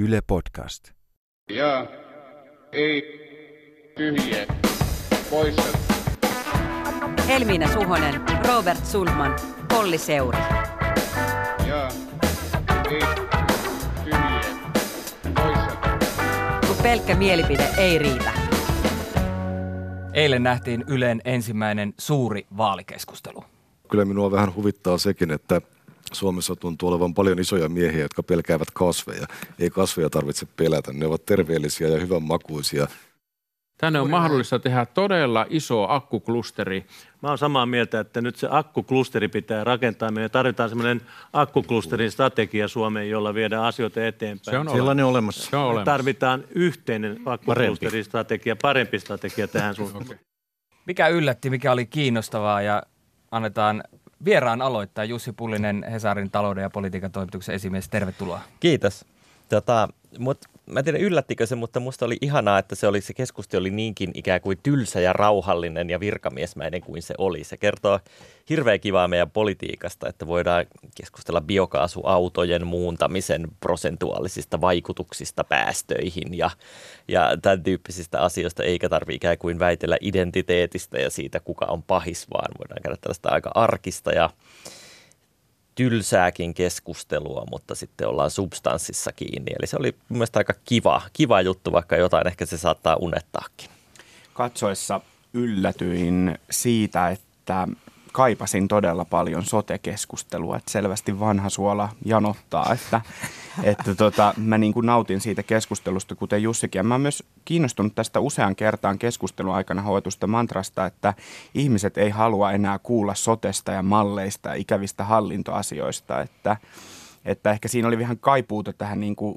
Yle Podcast. Ja ei tyhjiä poissa. Helmiina Suhonen, Robert Sulman, Polli Seuri. Ja ei tyhjiä poissa. Kun pelkkä mielipide ei riitä. Eilen nähtiin Ylen ensimmäinen suuri vaalikeskustelu. Kyllä minua vähän huvittaa sekin, että Suomessa tuntuu olevan paljon isoja miehiä, jotka pelkäävät kasveja. Ei kasveja tarvitse pelätä, ne ovat terveellisiä ja hyvänmakuisia. Tänne on mahdollista tehdä todella iso akkuklusteri. Mä oon samaa mieltä, että nyt se akkuklusteri pitää rakentaa. Me tarvitaan semmoinen akkuklusterin strategia Suomeen, jolla viedään asioita eteenpäin. Se on Sellainen on olemassa. Se on Me olemassa. tarvitaan yhteinen akkuklusterin strategia, parempi strategia tähän suuntaan. Mikä yllätti, mikä oli kiinnostavaa ja annetaan vieraan aloittaa. Jussi Pullinen, Hesarin talouden ja politiikan toimituksen esimies, tervetuloa. Kiitos. Tota, mut, mä en tiedä yllättikö se, mutta musta oli ihanaa, että se, oli, se keskustelu oli niinkin ikään kuin tylsä ja rauhallinen ja virkamiesmäinen kuin se oli. Se kertoo hirveän kivaa meidän politiikasta, että voidaan keskustella biokaasuautojen muuntamisen prosentuaalisista vaikutuksista päästöihin ja, ja tämän tyyppisistä asioista, eikä tarvitse ikään kuin väitellä identiteetistä ja siitä, kuka on pahis, vaan voidaan käydä tällaista aika arkista ja tylsääkin keskustelua, mutta sitten ollaan substanssissa kiinni. Eli se oli mun mielestä aika kiva, kiva juttu, vaikka jotain ehkä se saattaa unettaakin. katsoessa yllätyin siitä, että kaipasin todella paljon sote-keskustelua, että selvästi vanha suola janottaa, että, että tota, mä niin kuin nautin siitä keskustelusta, kuten Jussikin. Ja mä oon myös kiinnostunut tästä usean kertaan keskustelun aikana hoetusta mantrasta, että ihmiset ei halua enää kuulla sotesta ja malleista ja ikävistä hallintoasioista, että, että ehkä siinä oli vähän kaipuuta tähän niin kuin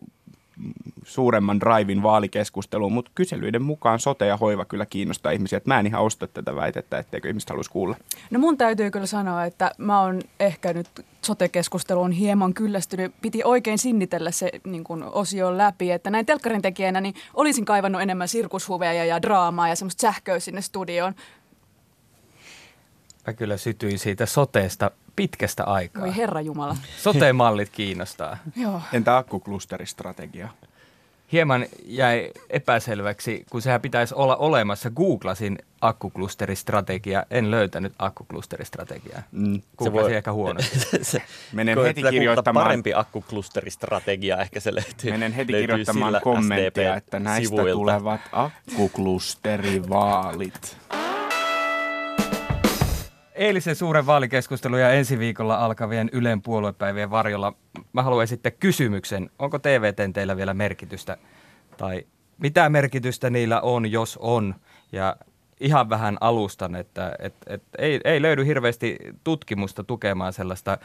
suuremman drivin vaalikeskusteluun, mutta kyselyiden mukaan sote ja hoiva kyllä kiinnostaa ihmisiä. Että mä en ihan osta tätä väitettä, etteikö ihmiset haluaisi kuulla. No mun täytyy kyllä sanoa, että mä oon ehkä nyt sote-keskusteluun hieman kyllästynyt. Piti oikein sinnitellä se niin kun osio läpi, että näin telkkarin tekijänä niin olisin kaivannut enemmän sirkushuveja ja draamaa ja semmoista sähköä sinne studioon. Mä kyllä sytyin siitä soteesta pitkästä aikaa. Voi herra Jumala. Sote-mallit kiinnostaa. Joo. Entä akkuklusteristrategia? Hieman jäi epäselväksi, kun sehän pitäisi olla olemassa. Googlasin akkuklusteristrategia. En löytänyt akkuklusteristrategiaa. Mm. Googlasin ehkä huonosti. se, Menen heti kirjoittamaan- Parempi akkuklusteristrategia ehkä se löytyy. Menen heti löytyy kirjoittamaan kommenttia, että näistä sivuilta. tulevat akkuklusterivaalit. Eilisen suuren vaalikeskustelun ja ensi viikolla alkavien Ylen puoluepäivien varjolla mä haluan esittää kysymyksen. Onko TV-tenteillä vielä merkitystä? Tai mitä merkitystä niillä on, jos on? Ja ihan vähän alustan, että et, et, ei, ei löydy hirveästi tutkimusta tukemaan sellaista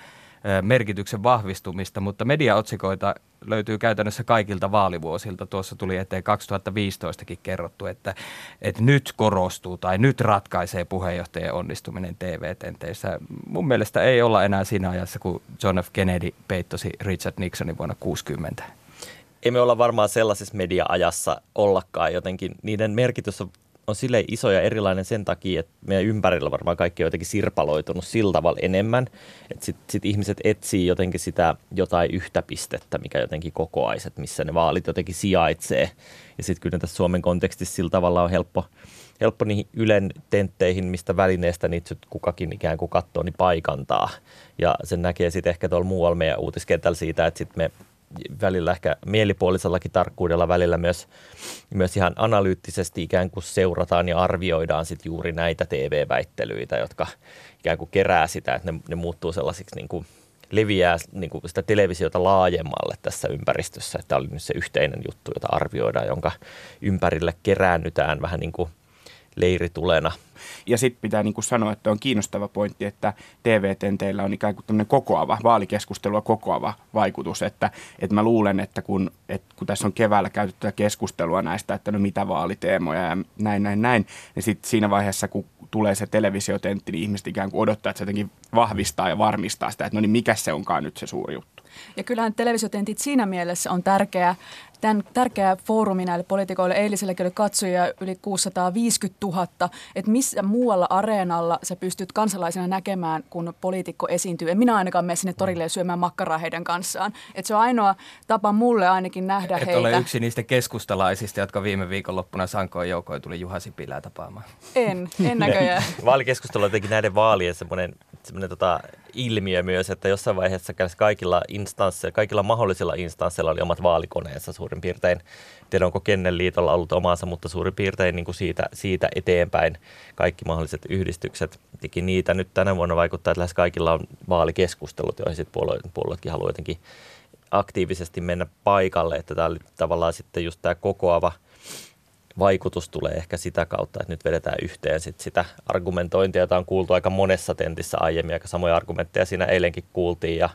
merkityksen vahvistumista, mutta mediaotsikoita löytyy käytännössä kaikilta vaalivuosilta. Tuossa tuli eteen 2015kin kerrottu, että, että nyt korostuu tai nyt ratkaisee puheenjohtajien onnistuminen TV-tenteissä. Mun mielestä ei olla enää siinä ajassa, kun John F. Kennedy peittosi Richard Nixonin vuonna 60. Ei me olla varmaan sellaisessa media-ajassa ollakaan jotenkin. Niiden merkitys on, on silleen iso ja erilainen sen takia, että meidän ympärillä varmaan kaikki on jotenkin sirpaloitunut sillä tavalla enemmän. Että sitten sit ihmiset etsii jotenkin sitä jotain yhtä pistettä, mikä jotenkin kokoaisi, että missä ne vaalit jotenkin sijaitsee. Ja sitten kyllä tässä Suomen kontekstissa sillä tavalla on helppo, helppo niihin Ylen tentteihin, mistä välineestä niitä kukakin ikään kuin katsoo, niin paikantaa. Ja sen näkee sitten ehkä tuolla muualla meidän uutiskentällä siitä, että sitten me välillä ehkä mielipuolisellakin tarkkuudella välillä myös, myös ihan analyyttisesti ikään kuin seurataan ja arvioidaan sit juuri näitä TV-väittelyitä, jotka ikään kuin kerää sitä, että ne, ne muuttuu sellaisiksi niin kuin leviää niin kuin sitä televisiota laajemmalle tässä ympäristössä, että tämä oli nyt se yhteinen juttu, jota arvioidaan, jonka ympärille keräännytään vähän niin kuin leiritulena. Ja sitten pitää niin kuin sanoa, että on kiinnostava pointti, että TV-tenteillä on ikään kuin tämmöinen kokoava, vaalikeskustelua kokoava vaikutus. Että, että mä luulen, että kun, että kun tässä on keväällä käyty tätä keskustelua näistä, että no mitä vaaliteemoja ja näin, näin, näin, niin sitten siinä vaiheessa, kun tulee se televisiotentti, niin ihmiset ikään kuin odottaa, että se jotenkin vahvistaa ja varmistaa sitä, että no niin mikä se onkaan nyt se suuri juttu. Ja kyllähän televisiotentit siinä mielessä on tärkeä, tämän tärkeä foorumi näille poliitikoille. Eiliselläkin oli katsojia yli 650 000. Että missä muualla areenalla sä pystyt kansalaisena näkemään, kun poliitikko esiintyy. En minä ainakaan mene sinne torille syömään makkaraa heidän kanssaan. Että se on ainoa tapa mulle ainakin nähdä Et heitä. ole yksi niistä keskustalaisista, jotka viime viikonloppuna sankoin joukoin tuli Juha Sipilää tapaamaan. En, en näköjään. Vaalikeskustelu on jotenkin näiden vaalien semmoinen, semmoinen tota ilmiö myös, että jossain vaiheessa kaikilla instansseilla, kaikilla mahdollisilla instansseilla oli omat vaalikoneensa suurin piirtein. En tiedä, onko Kennelliitolla ollut omansa, mutta suurin piirtein niin kuin siitä, siitä eteenpäin kaikki mahdolliset yhdistykset teki niitä. Nyt tänä vuonna vaikuttaa, että lähes kaikilla on vaalikeskustelut, joihin sitten puolueet, puolueetkin haluaa jotenkin aktiivisesti mennä paikalle, että tämä oli tavallaan sitten just tämä kokoava – vaikutus tulee ehkä sitä kautta, että nyt vedetään yhteen sit sitä argumentointia, jota on kuultu aika monessa tentissä aiemmin. Aika samoja argumentteja siinä eilenkin kuultiin ja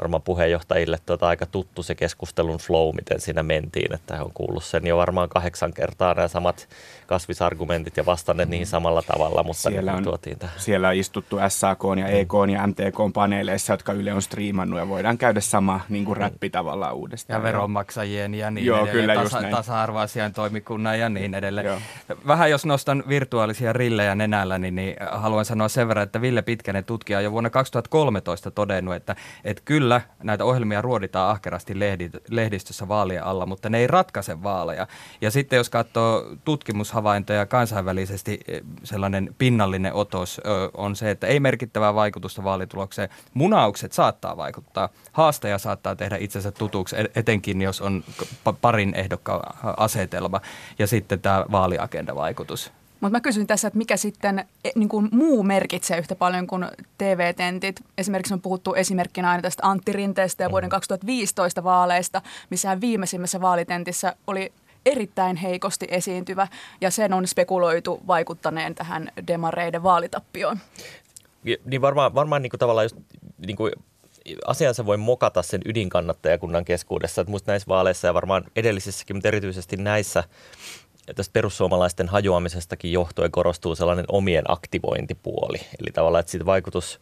varmaan puheenjohtajille tota aika tuttu se keskustelun flow, miten siinä mentiin, että he on kuullut sen jo varmaan kahdeksan kertaa nämä samat kasvisargumentit ja vastanneet niihin samalla tavalla, mutta siellä on, tuotiin tähän. Siellä on istuttu SAK ja EK ja MTK paneeleissa, jotka Yle on striimannut ja voidaan käydä sama niin kuin räppi tavallaan uudestaan. Ja veronmaksajien ja niin Joo, edelleen, kyllä tasa, tasa-arvoasian toimikunnan ja niin edelleen. Joo. Vähän jos nostan virtuaalisia rillejä nenällä, niin, niin haluan sanoa sen verran, että Ville Pitkänen tutkija on jo vuonna 2013 todennut, että, että kyllä näitä ohjelmia ruoditaan ahkerasti lehdi, lehdistössä vaalien alla, mutta ne ei ratkaise vaaleja. Ja sitten jos katsoo tutkimushavaintoja kansainvälisesti, eh, sellainen pinnallinen otos on se, että ei merkittävää vaikutusta vaalitulokseen. Munaukset saattaa vaikuttaa. Haastaja saattaa tehdä itsensä tutuksi, et- etenkin jos on pa- parin ehdokkaan asetelma. Ja sitten tämä vaaliagenda-vaikutus. Mutta mä kysyn tässä, että mikä sitten e, niin kuin muu merkitsee yhtä paljon kuin TV-tentit. Esimerkiksi on puhuttu esimerkkinä aina tästä Antti Rinteestä ja vuoden 2015 vaaleista, missä hän viimeisimmässä vaalitentissä oli erittäin heikosti esiintyvä ja sen on spekuloitu vaikuttaneen tähän demareiden vaalitappioon. Niin varmaan, varmaan niin kuin tavallaan just niin kuin asiansa voi mokata sen ydinkannattajakunnan keskuudessa. Että musta näissä vaaleissa ja varmaan edellisissäkin, mutta erityisesti näissä tästä perussuomalaisten hajoamisestakin johtuen korostuu sellainen omien aktivointipuoli. Eli tavallaan, että siitä vaikutus,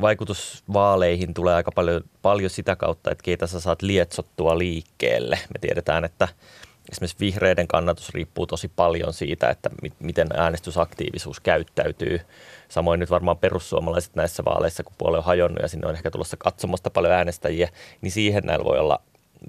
vaikutus vaaleihin tulee aika paljon, paljon sitä kautta, että keitä sä saat lietsottua liikkeelle. Me tiedetään, että esimerkiksi vihreiden kannatus riippuu tosi paljon siitä, että mi- miten äänestysaktiivisuus käyttäytyy. Samoin nyt varmaan perussuomalaiset näissä vaaleissa, kun puolue on hajonnut ja sinne on ehkä tulossa katsomosta paljon äänestäjiä, niin siihen näillä voi olla,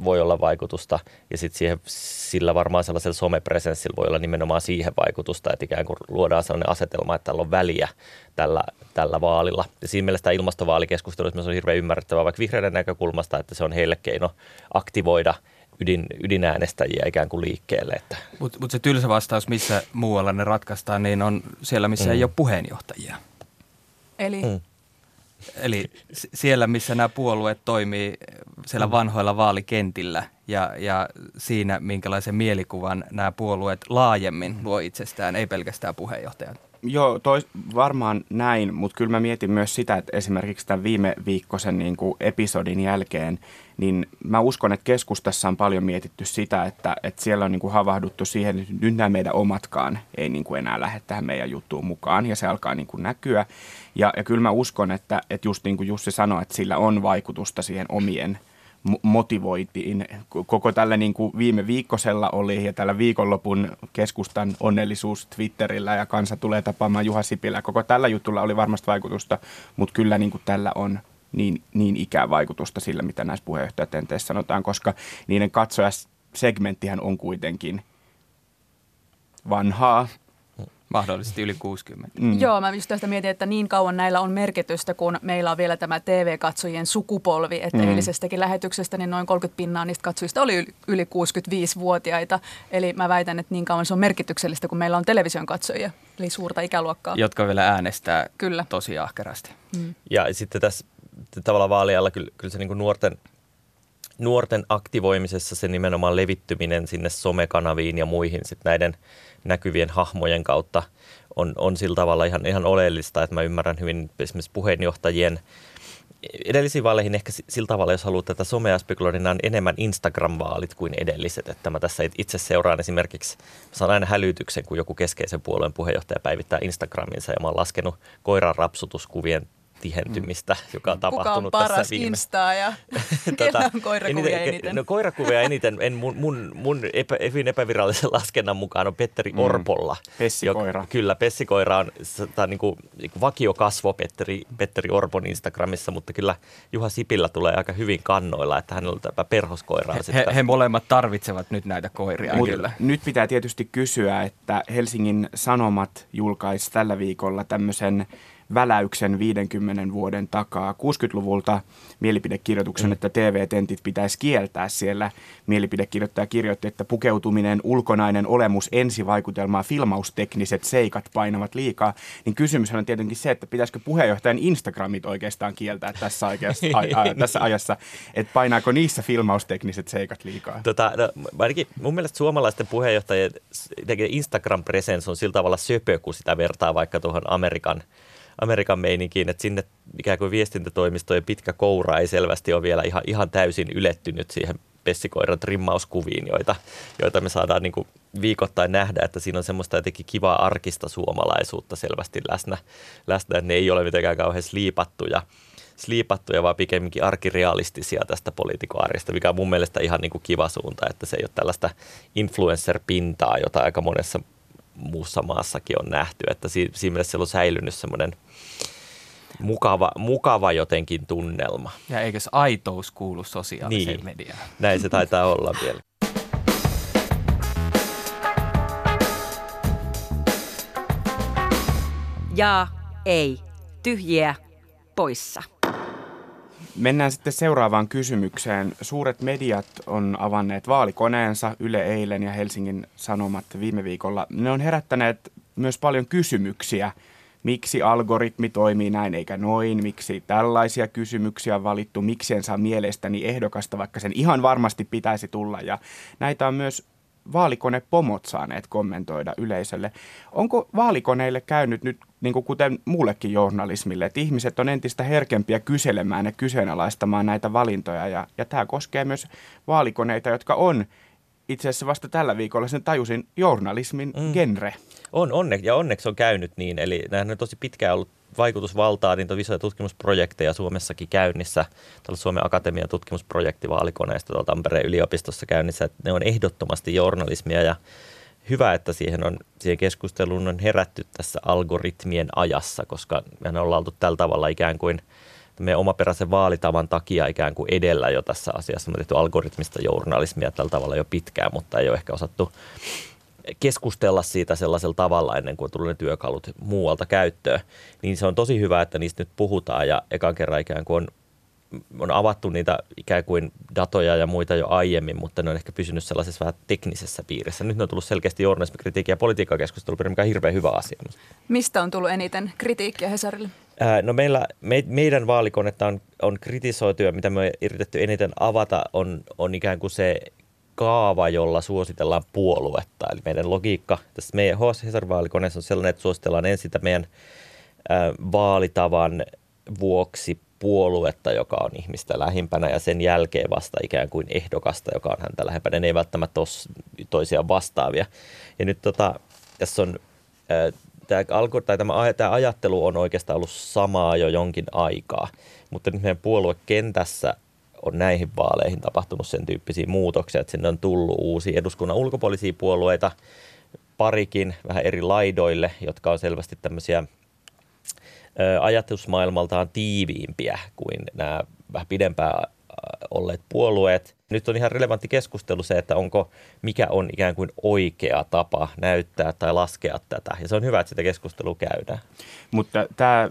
voi olla vaikutusta. Ja sitten siihen, sillä varmaan sellaisella somepresenssillä voi olla nimenomaan siihen vaikutusta, että ikään kuin luodaan sellainen asetelma, että tällä on väliä tällä, tällä vaalilla. Ja siinä mielessä tämä ilmastovaalikeskustelu on hirveän ymmärrettävää vaikka vihreiden näkökulmasta, että se on heille keino aktivoida ydin, ydinäänestäjiä ikään kuin liikkeelle. Että Mutta mut se tylsä vastaus, missä muualla ne ratkaistaan, niin on siellä, missä Mm. ei ole puheenjohtajia. Eli Mm. Eli siellä, missä nämä puolueet toimii siellä vanhoilla vaalikentillä ja, ja siinä, minkälaisen mielikuvan nämä puolueet laajemmin luo itsestään, ei pelkästään puheenjohtajat. Joo, tois, varmaan näin, mutta kyllä mä mietin myös sitä, että esimerkiksi tämän viime viikkoisen niin kuin episodin jälkeen, niin mä uskon, että keskustassa on paljon mietitty sitä, että, että siellä on niin kuin havahduttu siihen, että nyt nämä meidän omatkaan ei niin kuin enää lähde tähän meidän juttuun mukaan ja se alkaa niin kuin näkyä. Ja, ja kyllä mä uskon, että, että just niin kuin Jussi sanoi, että sillä on vaikutusta siihen omien motivoitiin. Koko tällä niin kuin viime viikkosella oli ja tällä viikonlopun keskustan onnellisuus Twitterillä ja kansa tulee tapaamaan Juha Sipilä. Koko tällä jutulla oli varmasti vaikutusta, mutta kyllä niin kuin tällä on niin, niin ikää vaikutusta sillä, mitä näissä puheenjohtajatenteissä sanotaan, koska niiden katsojasegmenttihän on kuitenkin vanhaa. Mahdollisesti yli 60. Mm. Joo, mä just tästä mietin, että niin kauan näillä on merkitystä, kun meillä on vielä tämä TV-katsojien sukupolvi. Että mm. eilisestäkin lähetyksestä niin noin 30 pinnaa niistä katsojista oli yli- yli 65-vuotiaita. Eli mä väitän, että niin kauan se on merkityksellistä, kun meillä on television katsojia, eli suurta ikäluokkaa. Jotka vielä äänestää Kyllä. tosi ahkerasti. Ja sitten tässä tavallaan vaalialla kyllä, kyllä se niin kuin nuorten, nuorten aktivoimisessa se nimenomaan levittyminen sinne somekanaviin ja muihin sit näiden näkyvien hahmojen kautta on, on sillä tavalla ihan, ihan oleellista, että mä ymmärrän hyvin esimerkiksi puheenjohtajien edellisiin vaaleihin ehkä si- sillä tavalla, jos haluat tätä somea spekuloida, niin on enemmän Instagram-vaalit kuin edelliset. Että mä tässä itse seuraan esimerkiksi, saan aina hälytyksen, kun joku keskeisen puolueen puheenjohtaja päivittää Instagraminsa ja mä oon laskenut koiran rapsutuskuvien tihentymistä, joka on Kuka on tapahtunut paras tässä viime... Instaa ja kellä on koirakuvia eniten? No koirakuvia eniten, en mun, mun, mun epä, hyvin epävirallisen laskennan mukaan on Petteri mm. Orpolla. Pessikoira. Joka, kyllä, Pessikoira on tämä niin kuin, niin kuin vakiokasvo Petteri, Petteri Orpon Instagramissa, mutta kyllä Juha Sipillä tulee aika hyvin kannoilla, että hänellä on tämä perhoskoira. He, sitten- he molemmat tarvitsevat nyt näitä koiria Mut kyllä. nyt pitää tietysti kysyä, että Helsingin Sanomat julkaisi tällä viikolla tämmöisen väläyksen 50 vuoden takaa 60-luvulta mielipidekirjoituksen, mm. että TV-tentit pitäisi kieltää siellä. Mielipidekirjoittaja kirjoitti, että pukeutuminen, ulkonainen olemus, ensivaikutelma, filmaustekniset seikat painavat liikaa. Niin kysymys on tietenkin se, että pitäisikö puheenjohtajan Instagramit oikeastaan kieltää tässä, oikeassa, a, a, tässä ajassa, että painaako niissä filmaustekniset seikat liikaa. Tota, no, ainakin mun mielestä suomalaisten puheenjohtajien Instagram-presence on sillä tavalla söpö, kun sitä vertaa vaikka tuohon Amerikan, Amerikan meininkiin, että sinne ikään kuin viestintätoimistojen pitkä koura ei selvästi ole vielä ihan, ihan täysin ylettynyt siihen pessikoiran trimmauskuviin, joita, joita me saadaan niin kuin viikoittain nähdä, että siinä on semmoista jotenkin kivaa arkista suomalaisuutta selvästi läsnä, läsnä että ne ei ole mitenkään kauhean sliipattuja, sliipattuja, vaan pikemminkin arkirealistisia tästä poliitikoarjesta, mikä on mun mielestä ihan niin kuin kiva suunta, että se ei ole tällaista influencer-pintaa, jota aika monessa muussa maassakin on nähty, että si- siinä mielessä siellä on säilynyt semmoinen mukava, mukava jotenkin tunnelma. Ja eikös aitous kuulu sosiaaliseen Niin. mediaan? Näin se taitaa olla vielä. Ja ei. Tyhjiä poissa. Mennään sitten seuraavaan kysymykseen. Suuret mediat on avanneet vaalikoneensa Yle eilen ja Helsingin Sanomat viime viikolla. Ne on herättäneet myös paljon kysymyksiä. Miksi algoritmi toimii näin eikä noin? Miksi tällaisia kysymyksiä on valittu? Miksi en saa mielestäni ehdokasta, vaikka sen ihan varmasti pitäisi tulla? Ja näitä on myös vaalikonepomot saaneet kommentoida yleisölle. Onko vaalikoneille käynyt nyt, niin kuin kuten muullekin journalismille, että ihmiset on entistä herkempiä kyselemään ja kyseenalaistamaan näitä valintoja, ja, ja tämä koskee myös vaalikoneita, jotka on itse asiassa vasta tällä viikolla sen tajusin journalismin mm. genre. On, onne, ja onneksi on käynyt niin, eli nämähän on tosi pitkään ollut vaikutusvaltaa, niin on isoja tutkimusprojekteja Suomessakin käynnissä. Tuolla Suomen Akatemian tutkimusprojekti vaalikoneesta tuolla Tampereen yliopistossa käynnissä, että ne on ehdottomasti journalismia ja hyvä, että siihen, on, siihen keskusteluun on herätty tässä algoritmien ajassa, koska me ollaan oltu tällä tavalla ikään kuin meidän omaperäisen vaalitavan takia ikään kuin edellä jo tässä asiassa. Me on tehty algoritmista journalismia tällä tavalla jo pitkään, mutta ei ole ehkä osattu keskustella siitä sellaisella tavalla ennen kuin tulee ne työkalut muualta käyttöön. Niin se on tosi hyvä, että niistä nyt puhutaan ja ekan kerran ikään kuin on, on avattu niitä ikään kuin datoja ja muita jo aiemmin, mutta ne on ehkä pysynyt sellaisessa vähän teknisessä piirissä. Nyt ne on tullut selkeästi journalismikritiikki ja politiikkakeskustelu, mikä on hirveän hyvä asia. Mistä on tullut eniten kritiikkiä Hesarille? Ää, No meillä, me, meidän vaalikonetta on, on kritisoitu ja mitä me on yritetty eniten avata on, on ikään kuin se kaava, jolla suositellaan puoluetta. Eli meidän logiikka tässä meidän HS Hesarin vaalikoneessa on sellainen, että suositellaan ensin meidän vaalitavan vuoksi puoluetta, joka on ihmistä lähimpänä ja sen jälkeen vasta ikään kuin ehdokasta, joka on häntä lähempänä. Ne ei välttämättä ole toisiaan vastaavia. Ja nyt tota, tässä on tämä, alko, tai tämä, tämä ajattelu on oikeastaan ollut samaa jo jonkin aikaa, mutta nyt meidän puoluekentässä on näihin vaaleihin tapahtunut sen tyyppisiä muutoksia, että sinne on tullut uusia eduskunnan ulkopuolisia puolueita, parikin vähän eri laidoille, jotka on selvästi tämmöisiä ö, ajatusmaailmaltaan tiiviimpiä kuin nämä vähän pidempään olleet puolueet. Nyt on ihan relevantti keskustelu se, että onko, mikä on ikään kuin oikea tapa näyttää tai laskea tätä. Ja se on hyvä, että sitä keskustelua käydään. Mutta tämä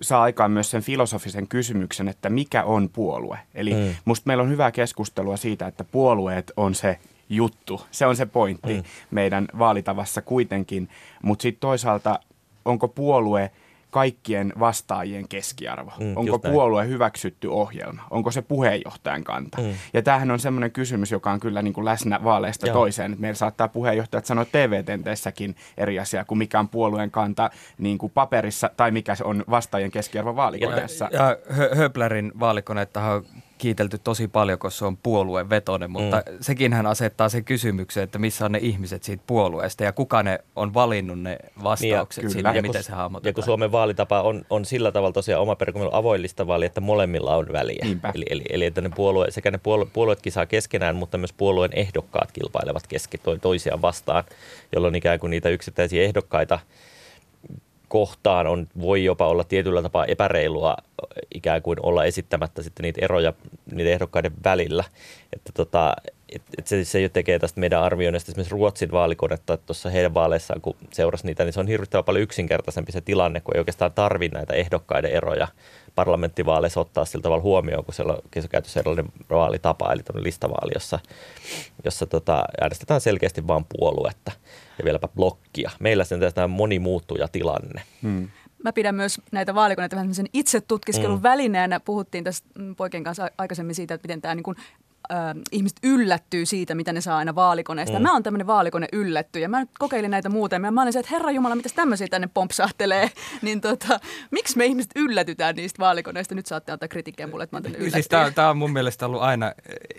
saa aikaan myös sen filosofisen kysymyksen, että mikä on puolue. Eli Mm. musta meillä on hyvää keskustelua siitä, että puolueet on se juttu. Se on se pointti mm. meidän vaalitavassa kuitenkin. Mutta sitten toisaalta, onko puolue kaikkien vastaajien keskiarvo? Mm, onko näin. puolue hyväksytty ohjelma? Onko se puheenjohtajan kanta? Mm. Ja tämähän on semmoinen kysymys, joka on kyllä niin kuin läsnä vaaleista Joo. toiseen. Meillä saattaa puheenjohtajat sanoa TV-tenteissäkin eri asia kuin mikä on puolueen kanta niin kuin paperissa tai mikä se on vastaajien keskiarvo vaalikoneessa. Ja Hö- Höplärin vaalikoneetta on kiitelty tosi paljon, koska se on puoluevetoinen, mutta mm. sekin hän asettaa sen kysymyksen, että missä on ne ihmiset siitä puolueesta ja kuka ne on valinnut ne vastaukset Niin, niin, sille, ja miten kun- se hahmotetaan. Ja kun Suomen vaalitapa on, on sillä tavalla tosiaan oma on avoin listavaali, että molemmilla on väliä. Niinpä. Eli, eli, eli että ne puolue, sekä ne puolue, puolueet kisaa keskenään, mutta myös puolueen ehdokkaat kilpailevat keski, to, toisiaan vastaan, jolloin ikään kuin niitä yksittäisiä ehdokkaita kohtaan on, voi jopa olla tietyllä tapaa epäreilua ikään kuin olla esittämättä sitten niitä eroja niiden ehdokkaiden välillä. Että tota, et, et se, se jo tekee tästä meidän arvioinnista esimerkiksi Ruotsin vaalikonetta, että tuossa heidän vaaleissaan, kun seurasi niitä, niin se on hirvittävän paljon yksinkertaisempi se tilanne, kun ei oikeastaan tarvi näitä ehdokkaiden eroja parlamenttivaaleissa ottaa sillä tavalla huomioon, kun siellä on käytössä erilainen vaalitapa, eli tämmöinen listavaali, jossa, jossa tota, äänestetään selkeästi vain puoluetta ja vieläpä blokkia. Meillä sen tämä monimuuttuja tilanne. Hmm. Mä pidän myös näitä vaalikoneita vähän itse tutkiskelun Mm. välineenä. Puhuttiin tässä poikien kanssa aikaisemmin siitä, että miten tämä niin kuin, ö, ihmiset yllättyy siitä, mitä ne saa aina vaalikoneesta. Mm. Mä oon tämmöinen vaalikone yllätty ja mä nyt kokeilin näitä muuten. Ja mä olin se, että herra Jumala, mitäs tämmöisiä tänne pompsahtelee. niin tota, miksi me ihmiset yllätytään niistä vaalikoneista? Nyt saatte antaa kritiikkiä mulle, että mä oon. Siis tämä on mun mielestä ollut aina eh,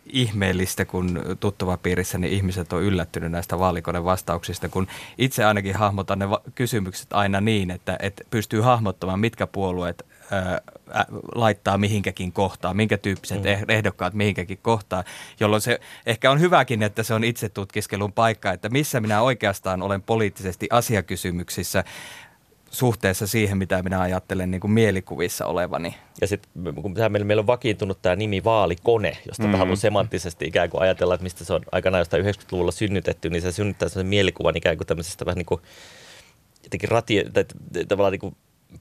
ihmeellistä, kun tuttava piirissä niin ihmiset on yllättynyt näistä vaalikoneen vastauksista, kun itse ainakin hahmotan ne va- kysymykset aina niin, että, että pystyy hahmottamaan, mitkä puolueet laittaa mihinkäkin kohtaan, minkä tyyppiset Mm. mm. ehdokkaat mihinkäkin kohtaan, jolloin se ehkä on hyväkin, että se on itse tutkiskelun paikka, että missä minä oikeastaan olen poliittisesti asiakysymyksissä suhteessa siihen, mitä minä ajattelen niin kuin mielikuvissa olevani. Ja sitten kun tämä meillä, meillä on vakiintunut tämä nimi vaalikone, josta mm. Mm. haluan semanttisesti ikään kuin ajatella, että mistä se on aikanaan jostain 90-luvulla synnytetty, niin se synnyttää sellaisen mielikuvan ikään kuin tämmöisestä vähän niin kuin jotenkin rati, tai tavallaan niin kuin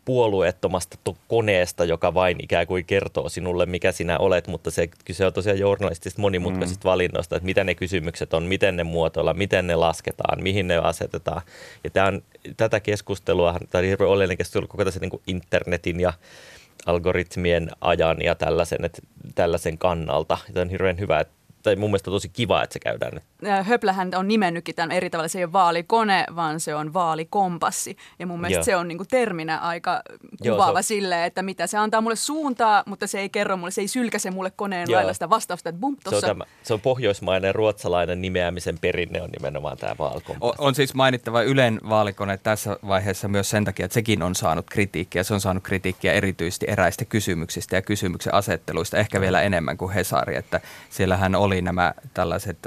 puolueettomasta to- koneesta, joka vain ikään kuin kertoo sinulle, mikä sinä olet, mutta se kyse on tosiaan journalistisista monimutkaisista mm. valinnoista, että mitä ne kysymykset on, miten ne muotoillaan, miten ne lasketaan, mihin ne asetetaan. Ja tämä on, tätä keskustelua, tämä on hirveän oleellinen keskustelu koko tässä niin internetin ja algoritmien ajan ja tällaisen, että, tällaisen kannalta. Tämä on hirveän hyvä, että, tai mun mielestä tosi kiva, että se käydään nyt. Ää, Höplähän on nimennytkin tämän eri tavalla. Se ei ole vaalikone, vaan se on vaalikompassi. Ja mun mielestä Joo. se on niinku terminä aika Joo, kuvaava se on- sille, että mitä se antaa mulle suuntaa, mutta se ei kerro mulle, se ei sylkäse mulle koneen Joo. lailla sitä vastausta, että bum, Se on, tossa. tämä, se on pohjoismainen ruotsalainen nimeämisen perinne on nimenomaan tämä vaalkompassi. On, on siis mainittava Ylen vaalikone tässä vaiheessa myös sen takia, että sekin on saanut kritiikkiä. Se on saanut kritiikkiä erityisesti eräistä kysymyksistä ja kysymyksen asetteluista, ehkä vielä enemmän kuin Hesari. Että siellähän oli nämä tällaiset,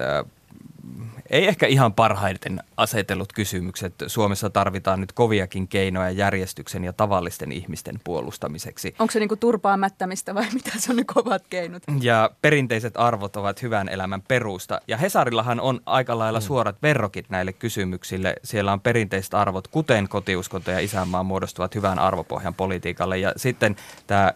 ei ehkä ihan parhaiten asetellut kysymykset. Suomessa tarvitaan nyt koviakin keinoja järjestyksen ja tavallisten ihmisten puolustamiseksi. Onko se niinku turpaa mättämistä vai mitä se on ne kovat keinot? Ja perinteiset arvot ovat hyvän elämän perusta. Ja Hesarillahan on aika lailla suorat verrokit näille kysymyksille. Siellä on perinteiset arvot, kuten kotiuskonto ja isänmaa muodostuvat hyvän arvopohjan politiikalle. Ja sitten tämä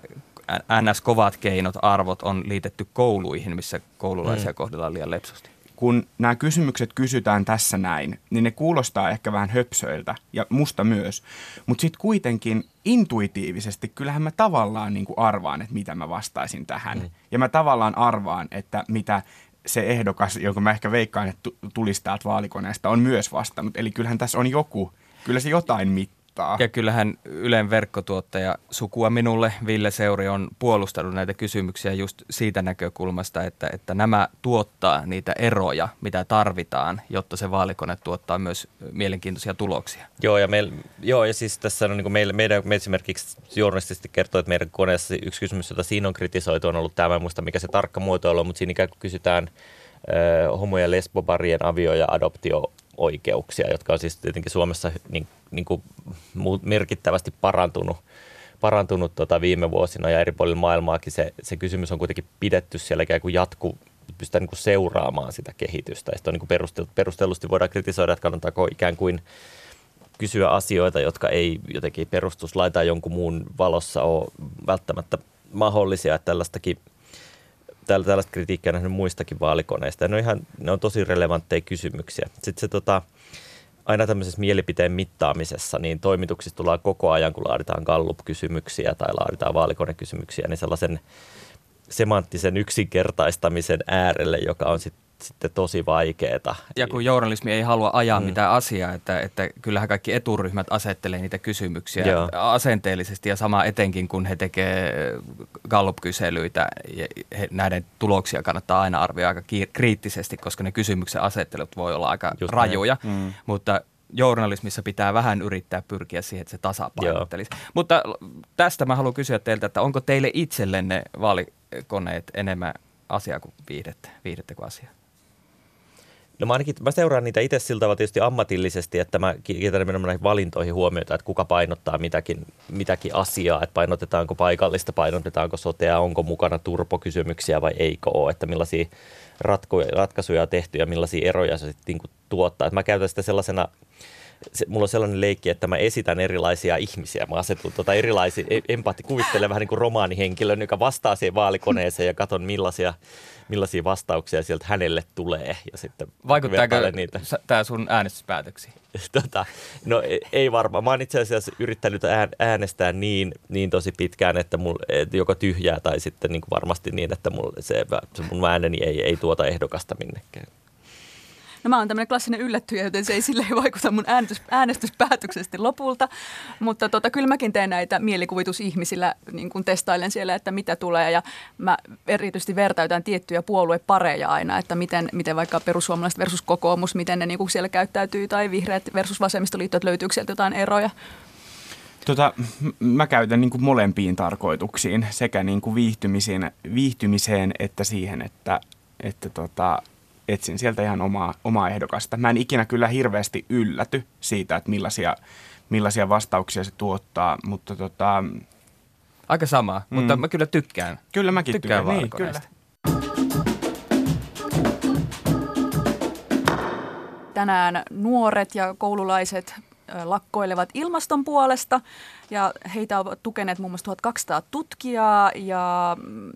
NS-kovat keinot, arvot on liitetty kouluihin, missä koululaisia kohdellaan liian lepsusti. kun nämä kysymykset kysytään tässä näin, niin ne kuulostaa ehkä vähän höpsöiltä, ja musta myös. Mutta sitten kuitenkin intuitiivisesti, kyllähän mä tavallaan niin kuin arvaan, että mitä mä vastaisin tähän. Mm. Ja mä tavallaan arvaan, että mitä se ehdokas, jonka mä ehkä veikkaan, että tu- tulisi täältä vaalikoneesta, on myös vastannut. Eli kyllähän tässä on joku, kyllä se jotain mittaa. Ja kyllähän Ylen verkkotuottaja sukua minulle, Ville Seuri, on puolustanut näitä kysymyksiä just siitä näkökulmasta, että, että nämä tuottaa niitä eroja, mitä tarvitaan, jotta se vaalikone tuottaa myös mielenkiintoisia tuloksia. Joo, ja, meil, joo, ja siis tässä on niin kuin meillä, meidän, me esimerkiksi journalistisesti kertoo, että meidän koneessa yksi kysymys, jota siinä on kritisoitu, on ollut tämä, en muista mikä se tarkka muotoilu on, mutta siinä ikään kuin kysytään ö, homo- ja lesbobarien avio- ja adoptio-oikeuksia, jotka on siis tietenkin Suomessa niin, niin kuin merkittävästi parantunut parantunut tota viime vuosina ja eri puolilla maailmaakin se, se kysymys on kuitenkin pidetty siellä ikään kuin jatku, pystytään niin kuin seuraamaan sitä kehitystä. Ja sitten on niin kuin perustel- perustellusti voidaan kritisoida, että kannattaako ikään kuin kysyä asioita, jotka ei jotenkin perustuslain tai jonkun muun valossa ole välttämättä mahdollisia. Että tällaistakin, tällä, tällaista kritiikkiä nähnyt muistakin vaalikoneista. Ne on, ihan, ne on tosi relevantteja kysymyksiä. Sitten se tota, aina tämmöisessä mielipiteen mittaamisessa, niin toimituksissa tullaan koko ajan, kun laaditaan Gallup-kysymyksiä tai laaditaan vaalikonekysymyksiä, niin sellaisen semanttisen yksinkertaistamisen äärelle, joka on sitten sitten tosi vaikeeta. Ja kun journalismi ei halua ajaa mm. mitään asiaa, että, että kyllähän kaikki eturyhmät asettelee niitä kysymyksiä Joo. asenteellisesti ja sama etenkin, kun he tekee Gallup-kyselyitä. Ja he, näiden tuloksia kannattaa aina arvioida aika kiir- kriittisesti, koska ne kysymyksen asettelut voi olla aika Just rajuja, mm. mutta journalismissa pitää vähän yrittää pyrkiä siihen, että se tasapainottelisi. Mutta tästä mä haluan kysyä teiltä, että onko teille itsellenne vaalikoneet enemmän asiaa kuin viihdettä, viihdettä kuin asiaa? No mä ainakin mä seuraan niitä itse siltä tavalla tietysti ammatillisesti, että mä kiinnitän enemmän näihin valintoihin huomiota, että kuka painottaa mitäkin, mitäkin asiaa, että painotetaanko paikallista, painotetaanko sotea, onko mukana turpokysymyksiä vai eikö ole, että millaisia ratko, ratkaisuja on tehty ja millaisia eroja se sitten niin tuottaa. Että mä käytän sitä sellaisena se, mulla on sellainen leikki, että mä esitän erilaisia ihmisiä. Mä asetun tota erilaisia, empaatti kuvittelen vähän niin kuin romaanihenkilön, joka vastaa siihen vaalikoneeseen ja katson millaisia, millaisia vastauksia sieltä hänelle tulee. Ja sitten Vaikuttaako niitä. tämä sun äänestyspäätöksiin? Tota, no ei- ei varmaan. Mä oon itse asiassa yrittänyt ään- äänestää niin, niin tosi pitkään, että mulla et joko tyhjää tai sitten niin kuin varmasti niin, että mulla se, se mun ääneni ei, ei tuota ehdokasta minnekään. No mä oon tämmöinen klassinen yllättyjä, joten se ei silleen vaikuta mun äänestys, äänestyspäätöksesti lopulta. Mutta tota, kyllä mäkin teen näitä mielikuvitusihmisillä, niin kuin testailen siellä, että mitä tulee. Ja mä erityisesti vertautan tiettyjä puoluepareja aina, että miten, miten vaikka perussuomalaiset versus kokoomus, miten ne niin kuin siellä käyttäytyy, tai vihreät versus vasemmistoliitto, että löytyykö sieltä jotain eroja. Tota, mä käytän niin kuin molempiin tarkoituksiin, sekä niin kuin viihtymiseen, viihtymiseen että siihen, että, että tota, etsin sieltä ihan omaa, omaa ehdokasta. Mä en ikinä kyllä hirveästi ylläty siitä, että millaisia, millaisia vastauksia se tuottaa, mutta tota, Aika sama, mm. mutta mä kyllä tykkään. kyllä mäkin Tykkään tykkään. Niin, kyllä. tänään nuoret ja koululaiset lakkoilevat ilmaston puolesta ja heitä ovat tukeneet muun muassa 1200 tutkijaa ja mm,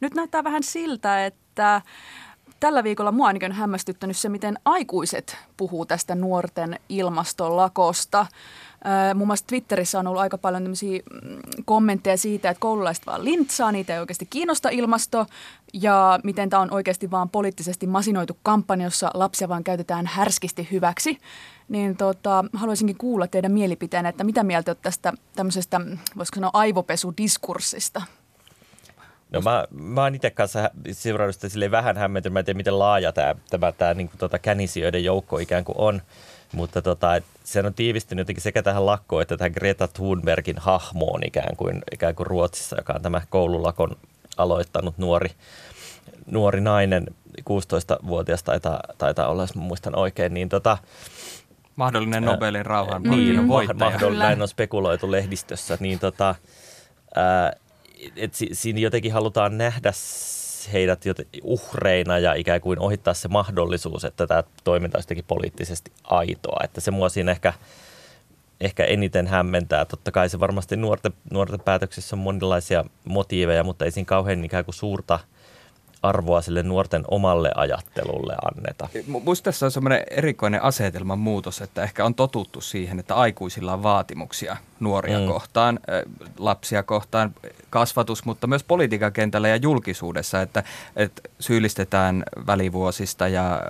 nyt näyttää vähän siltä, että tällä viikolla mua ainakin on hämmästyttänyt se, miten aikuiset puhuu tästä nuorten ilmastolakosta. Muun muassa Twitterissä on ollut aika paljon tämmöisiä mm, kommentteja siitä, että koululaiset vaan lintsaa, niitä ei oikeasti kiinnosta ilmasto ja miten tämä on oikeasti vaan poliittisesti masinoitu kampanja, jossa lapsia vaan käytetään härskisti hyväksi. Niin tota, haluaisinkin kuulla teidän mielipiteen, että mitä mieltä olette tästä tämmöisestä, mm, voisiko sanoa aivopesudiskurssista? No mä, mä oon itse kanssa seurannut sitä silleen vähän hämmentynyt. Mä en tiedä, miten laaja tämä, tämä, tämä niin tota känisijöiden joukko ikään kuin on. Mutta tota, sehän on tiivistynyt jotenkin sekä tähän lakkoon että tähän Greta Thunbergin hahmoon ikään kuin, ikään kuin Ruotsissa, joka on tämä koululakon aloittanut nuori, nuori nainen, 16-vuotias taitaa, taitaa olla, jos mä muistan oikein, niin tota, Mahdollinen Nobelin rauhan niin, palkinnon ma- voittaja. mahdoll- näin on spekuloitu lehdistössä, niin tota, ää, et si- siinä jotenkin halutaan nähdä heidät uhreina ja ikään kuin ohittaa se mahdollisuus, että tämä toiminta olisi jotenkin poliittisesti aitoa. Että se mua siinä ehkä, ehkä eniten hämmentää. Totta kai se varmasti nuorten, nuorten päätöksissä on monenlaisia motiiveja, mutta ei siinä kauhean ikään kuin suurta arvoa sille nuorten omalle ajattelulle anneta. Minusta tässä on semmoinen erikoinen asetelman muutos, että ehkä on totuttu siihen, että aikuisilla on vaatimuksia nuoria Mm. mm. kohtaan, lapsia kohtaan, kasvatus, mutta myös politiikan kentällä ja julkisuudessa, että, että syyllistetään välivuosista ja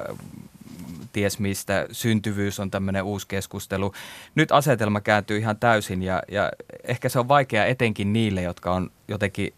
ties mistä, syntyvyys on tämmöinen uusi keskustelu. Nyt asetelma kääntyy ihan täysin ja, ja ehkä se on vaikea etenkin niille, jotka on jotenkin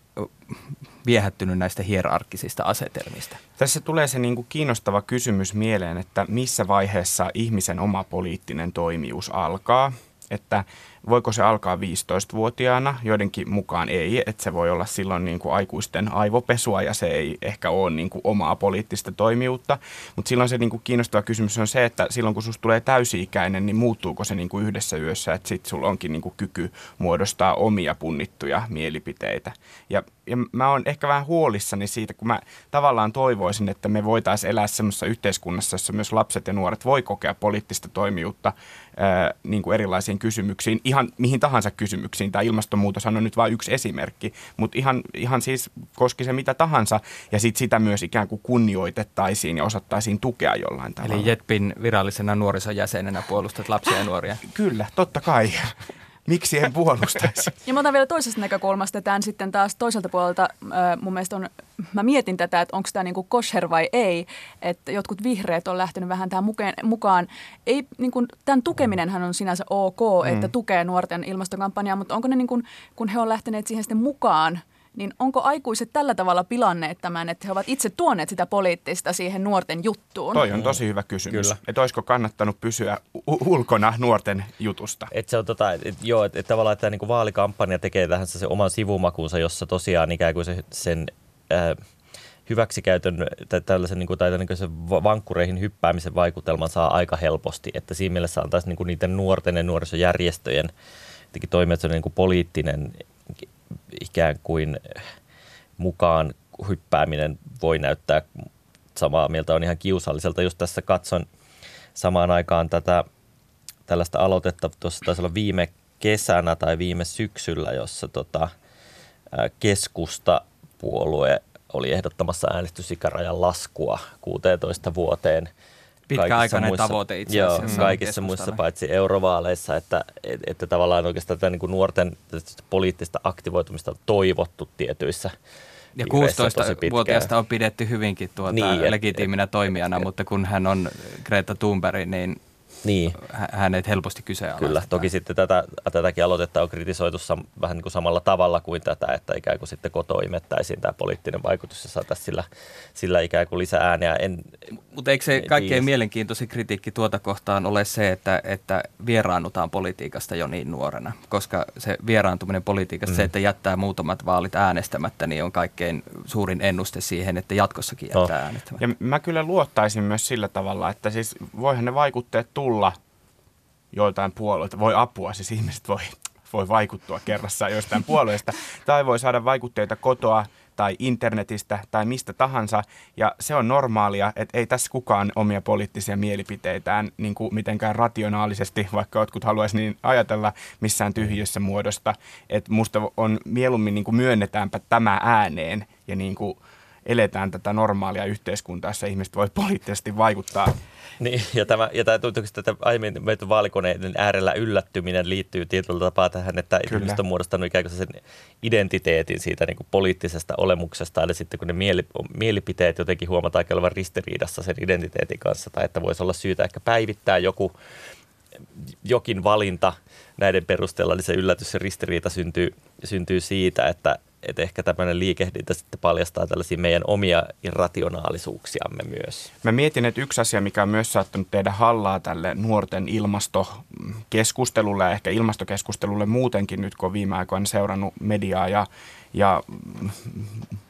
viehättynyt näistä hierarkkisista asetelmista. Tässä tulee se niin kuin kiinnostava kysymys mieleen, että missä vaiheessa ihmisen oma poliittinen toimijuus alkaa. Että voiko se alkaa 15-vuotiaana, joidenkin mukaan ei, että se voi olla silloin niin kuin aikuisten aivopesua ja se ei ehkä ole niin kuin omaa poliittista toimijuutta. Mutta silloin se niin kuin kiinnostava kysymys on se, että silloin kun susta tulee täysi-ikäinen, niin muuttuuko se niin kuin yhdessä yössä, että sitten sulla onkin niin kuin kyky muodostaa omia punnittuja mielipiteitä. Ja, ja mä oon ehkä vähän huolissani siitä, kun mä tavallaan toivoisin, että me voitaisiin elää semmoisessa yhteiskunnassa, jossa myös lapset ja nuoret voi kokea poliittista toimijuutta ää, niin kuin erilaisiin kysymyksiin, ihan mihin tahansa kysymyksiin. Tämä ilmastonmuutos on nyt vain yksi esimerkki, mutta ihan, ihan siis koski se mitä tahansa, ja sit sitä myös ikään kuin kunnioitettaisiin ja osattaisiin tukea jollain tavalla. Eli Jetpin virallisena nuorison jäsenenä puolustat lapsia ja nuoria. Kyllä, totta kai. Miksi en puolustaisi? Ja mä otan vielä toisesta näkökulmasta tämän sitten taas toiselta puolelta. Mun mielestä on, mä mietin tätä, että onko tämä niinku kosher vai ei. Että jotkut vihreät on lähtenyt vähän tähän mukaan. Ei, niinku, tämän tukeminenhan on sinänsä ok, mm. että tukee nuorten ilmastokampanjaa, mutta onko ne, niinku, kun he on lähteneet siihen sitten mukaan – niin onko aikuiset tällä tavalla pilanneet tämän, että he ovat itse tuoneet sitä poliittista siihen nuorten juttuun? Toi on tosi hyvä kysymys. Kyllä. Että olisiko kannattanut pysyä u- ulkona nuorten jutusta? Et se on tota, et, joo, että et tavallaan tämä niinku vaalikampanja tekee tähän se oman sivumakuunsa, jossa tosiaan ikään kuin se, sen... Äh, hyväksikäytön tai tällaisen niin kuin, tai niin kuin se vankkureihin hyppäämisen vaikutelman saa aika helposti. Että siinä mielessä on taas niin kuin niiden nuorten ja nuorisojärjestöjen toimet, se on niin kuin poliittinen ikään kuin mukaan hyppääminen voi näyttää samaa mieltä. On ihan kiusalliselta. Just tässä katson samaan aikaan tätä tällaista aloitetta, tuossa taisi olla viime kesänä tai viime syksyllä, jossa tota, keskusta puolue oli ehdottamassa äänestysikärajan laskua 16 vuoteen – Pitkäaikainen muissa, tavoite itse asiassa. Joo, kaikissa muissa paitsi eurovaaleissa, että, että, että tavallaan oikeastaan tätä niin kuin nuorten poliittista aktivoitumista on toivottu tietyissä ja 16-vuotiaasta on pidetty hyvinkin tuota niin, legitiiminä et, toimijana, et, mutta kun hän on Greta Thunberg, niin niin. hänet helposti kyseenalaistaa. Kyllä, toki sitten tätä, tätäkin aloitetta on kritisoitu sam, vähän niin kuin samalla tavalla kuin tätä, että ikään kuin sitten kotoimettäisiin tämä poliittinen vaikutus ja saataisiin sillä, sillä ikään kuin lisää ääniä. En, Mutta eikö se kaikkein tiedä. mielenkiintoisin kritiikki tuota kohtaan ole se, että, että vieraannutaan politiikasta jo niin nuorena? Koska se vieraantuminen politiikasta, mm. se, että jättää muutamat vaalit äänestämättä, niin on kaikkein suurin ennuste siihen, että jatkossakin jättää no. äänestämättä. Ja mä kyllä luottaisin myös sillä tavalla, että siis voihan ne vaikutteet tulla tulla joiltain puolueilta, voi apua, siis ihmiset voi, voi vaikuttua kerrassaan joistain puolueista, tai voi saada vaikutteita kotoa tai internetistä tai mistä tahansa, ja se on normaalia, että ei tässä kukaan omia poliittisia mielipiteitään niin kuin mitenkään rationaalisesti, vaikka jotkut haluaisi niin ajatella missään tyhjössä muodosta, että musta on mieluummin niin kuin myönnetäänpä tämä ääneen, ja niin kuin eletään tätä normaalia yhteiskuntaa, jossa ihmiset voi poliittisesti vaikuttaa. Niin, ja tämä, ja tämä tuntuu, että aiemmin meitä vaalikoneiden äärellä yllättyminen liittyy tietyllä tapaa tähän, että Kyllä. ihmiset on muodostanut ikään kuin sen identiteetin siitä niin kuin poliittisesta olemuksesta, eli sitten kun ne mieli, mielipiteet jotenkin huomataan olevan ristiriidassa sen identiteetin kanssa, tai että voisi olla syytä ehkä päivittää joku jokin valinta näiden perusteella, niin se yllätys ja ristiriita syntyy, syntyy siitä, että, että ehkä tämmöinen liikehdintä sitten paljastaa tällaisia meidän omia irrationaalisuuksiamme myös. Mä mietin, että yksi asia, mikä on myös saattanut tehdä hallaa tälle nuorten ilmastokeskustelulle ja ehkä ilmastokeskustelulle muutenkin nyt, kun viime aikoina seurannut mediaa ja, ja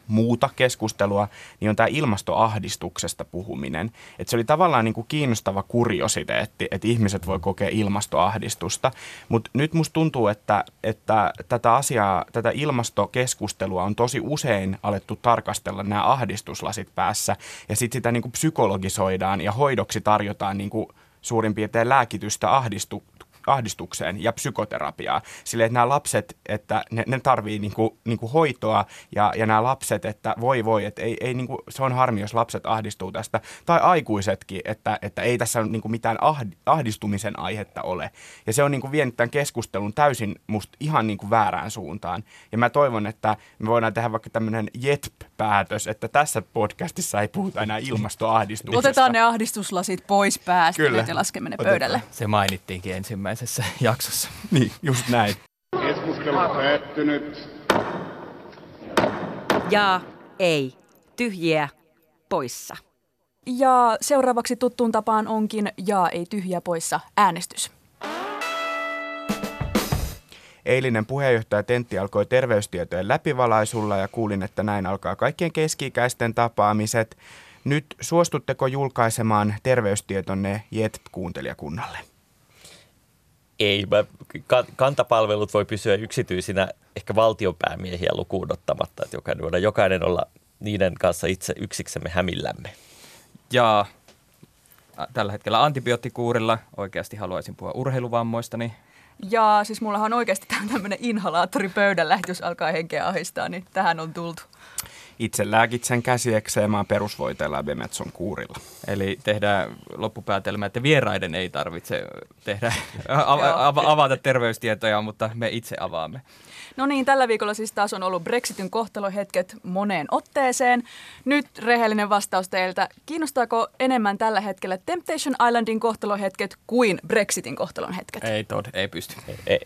muuta keskustelua, niin on tämä ilmastoahdistuksesta puhuminen. Et se oli tavallaan niin kuin kiinnostava kuriositeetti, että ihmiset voi kokea ilmastoahdistusta. Mutta nyt musta tuntuu, että, että tätä asiaa, tätä ilmastokeskustelua on tosi usein alettu tarkastella nämä ahdistuslasit päässä ja sitten sitä niin kuin psykologisoidaan ja hoidoksi tarjotaan niin kuin suurin piirtein lääkitystä ahdistu, ahdistukseen ja psykoterapiaa. Sille, että nämä lapset, että ne, ne tarvii niinku, niinku hoitoa ja, ja nämä lapset, että voi voi, että ei, ei niinku, se on harmi, jos lapset ahdistuu tästä. Tai aikuisetkin, että, että ei tässä niinku mitään ahdistumisen aihetta ole. Ja se on niinku vienyt tämän keskustelun täysin musta ihan niinku väärään suuntaan. Ja mä toivon, että me voidaan tehdä vaikka tämmöinen JETP-päätös, että tässä podcastissa ei puhuta enää ilmastoahdistuksesta. Otetaan ne ahdistuslasit pois päästä Kyllä. ja laskemme ne pöydälle. Se mainittiinkin ensimmäisessä jaksossa. Niin, just näin. Keskustelu päättynyt. Ja ei. Tyhjiä poissa. Ja seuraavaksi tuttuun tapaan onkin ja ei tyhjiä poissa äänestys. Eilinen puheenjohtaja Tentti alkoi terveystietojen läpivalaisulla ja kuulin, että näin alkaa kaikkien keski-ikäisten tapaamiset. Nyt suostutteko julkaisemaan terveystietonne JET-kuuntelijakunnalle? Ei, mä, kantapalvelut voi pysyä yksityisinä ehkä valtionpäämiehiä lukuun ottamatta, että jokainen voidaan jokainen olla niiden kanssa itse yksiksemme hämillämme. Ja tällä hetkellä antibioottikuurilla oikeasti haluaisin puhua urheiluvammoistani. Ja siis mullahan on oikeasti tämmöinen inhalaattori pöydällä, että jos alkaa henkeä ahistaa, niin tähän on tultu. Itse lääkitsen käsiekseemaa perusvoiteella ja Bemetson kuurilla. Eli tehdään loppupäätelmä, että vieraiden ei tarvitse tehdä, ava- ava- avata terveystietoja, mutta me itse avaamme. No niin, tällä viikolla siis taas on ollut Brexitin kohtalohetket moneen otteeseen. Nyt rehellinen vastaus teiltä. Kiinnostaako enemmän tällä hetkellä Temptation Islandin kohtalohetket kuin Brexitin kohtalon hetket? Ei tod, ei pysty. Ei, ei,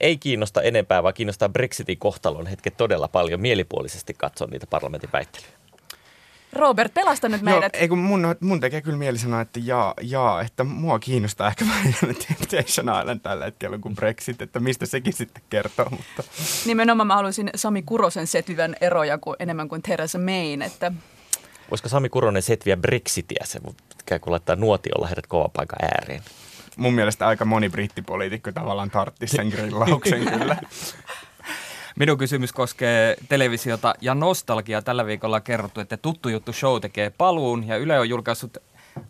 ei kiinnosta enempää, vaan kiinnostaa Brexitin kohtalon hetket todella paljon. Mielipuolisesti katson niitä parlamentin väittelyjä. Robert, pelasta nyt meidät. Joo, ei kun mun, mun tekee kyllä mieli sanoa, että jaa, jaa, että mua kiinnostaa ehkä vähän Temptation Island tällä hetkellä kuin Brexit, että mistä sekin sitten kertoo. Mutta. Nimenomaan mä haluaisin Sami Kurosen setvivän eroja kuin, enemmän kuin Theresa Mayn, että Voisiko Sami Kuronen setviä Brexitiä? Se ikään kuin laittaa nuotiolla heidät kovan paikan ääreen. Mun mielestä aika moni brittipoliitikko tavallaan tartti sen grillauksen kyllä. Minun kysymys koskee televisiota ja nostalgiaa. Tällä viikolla on kerrottu, että Tuttu Juttu Show tekee paluun ja Yle on julkaissut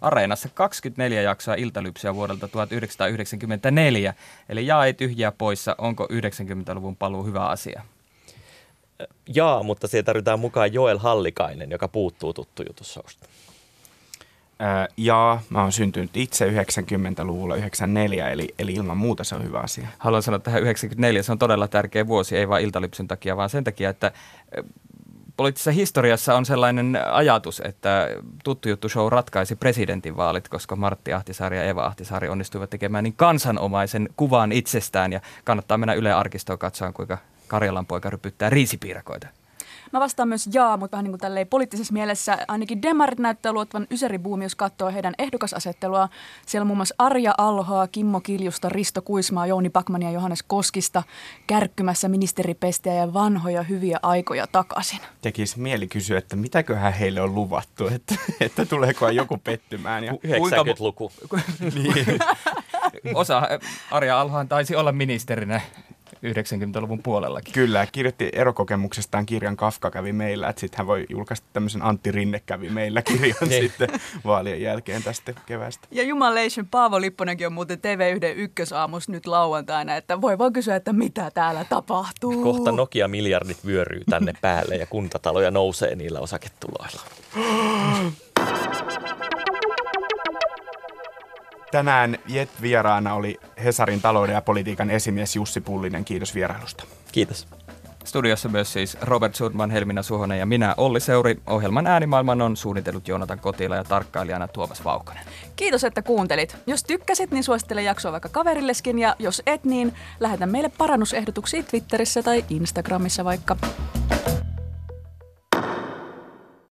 Areenassa 24 jaksoa iltalypsyä vuodelta 1994. Eli jaa ei tyhjää poissa. Onko 90-luvun paluu hyvä asia? Jaa, mutta siihen tarvitaan mukaan Joel Hallikainen, joka puuttuu tuttu jutussousta. Ja mä oon syntynyt itse 90-luvulla 94, eli, eli ilman muuta se on hyvä asia. Haluan sanoa tähän 94, se on todella tärkeä vuosi, ei vain iltalypsyn takia, vaan sen takia, että poliittisessa historiassa on sellainen ajatus, että tuttu juttu show ratkaisi presidentinvaalit, koska Martti Ahtisaari ja Eva Ahtisaari onnistuivat tekemään niin kansanomaisen kuvan itsestään ja kannattaa mennä Yle Arkistoon katsoa, kuinka Karjalan poika rypyttää riisipiirakoita. Mä vastaan myös jaa, mutta vähän niin kuin tälleen poliittisessa mielessä ainakin demarit näyttää luottavan ysäribuumi, jos katsoo heidän ehdokasasettelua. Siellä on muun muassa Arja Alhoa, Kimmo Kiljusta, Risto Kuismaa, Jouni Pakmania ja Johannes Koskista kärkkymässä ministeripestiä ja vanhoja hyviä aikoja takaisin. Tekisi mieli kysyä, että mitäköhän heille on luvattu, että, että tuleeko joku pettymään. Ja 90-luku. niin. Osa Arja Alhohan taisi olla ministerinä 90-luvun puolellakin. Kyllä, kirjoitti erokokemuksestaan kirjan Kafka kävi meillä, että sitten hän voi julkaista tämmöisen Antti Rinne kävi meillä kirjan sitten vaalien jälkeen tästä kevästä. Ja Jumalation Paavo Lipponenkin on muuten TV1 ykkösaamus nyt lauantaina, että voi vaan kysyä, että mitä täällä tapahtuu. Kohta Nokia-miljardit vyöryy tänne päälle ja kuntataloja nousee niillä osaketuloilla. Tänään Jet-vieraana oli Hesarin talouden ja politiikan esimies Jussi Pullinen. Kiitos vierailusta. Kiitos. Studiossa myös siis Robert Sudman, Helmina Suhonen ja minä Olli Seuri. Ohjelman äänimaailman on suunnitellut Joonatan Kotila ja tarkkailijana Tuomas Vaukonen. Kiitos, että kuuntelit. Jos tykkäsit, niin suosittele jaksoa vaikka kaverilleskin ja jos et, niin lähetä meille parannusehdotuksia Twitterissä tai Instagramissa vaikka.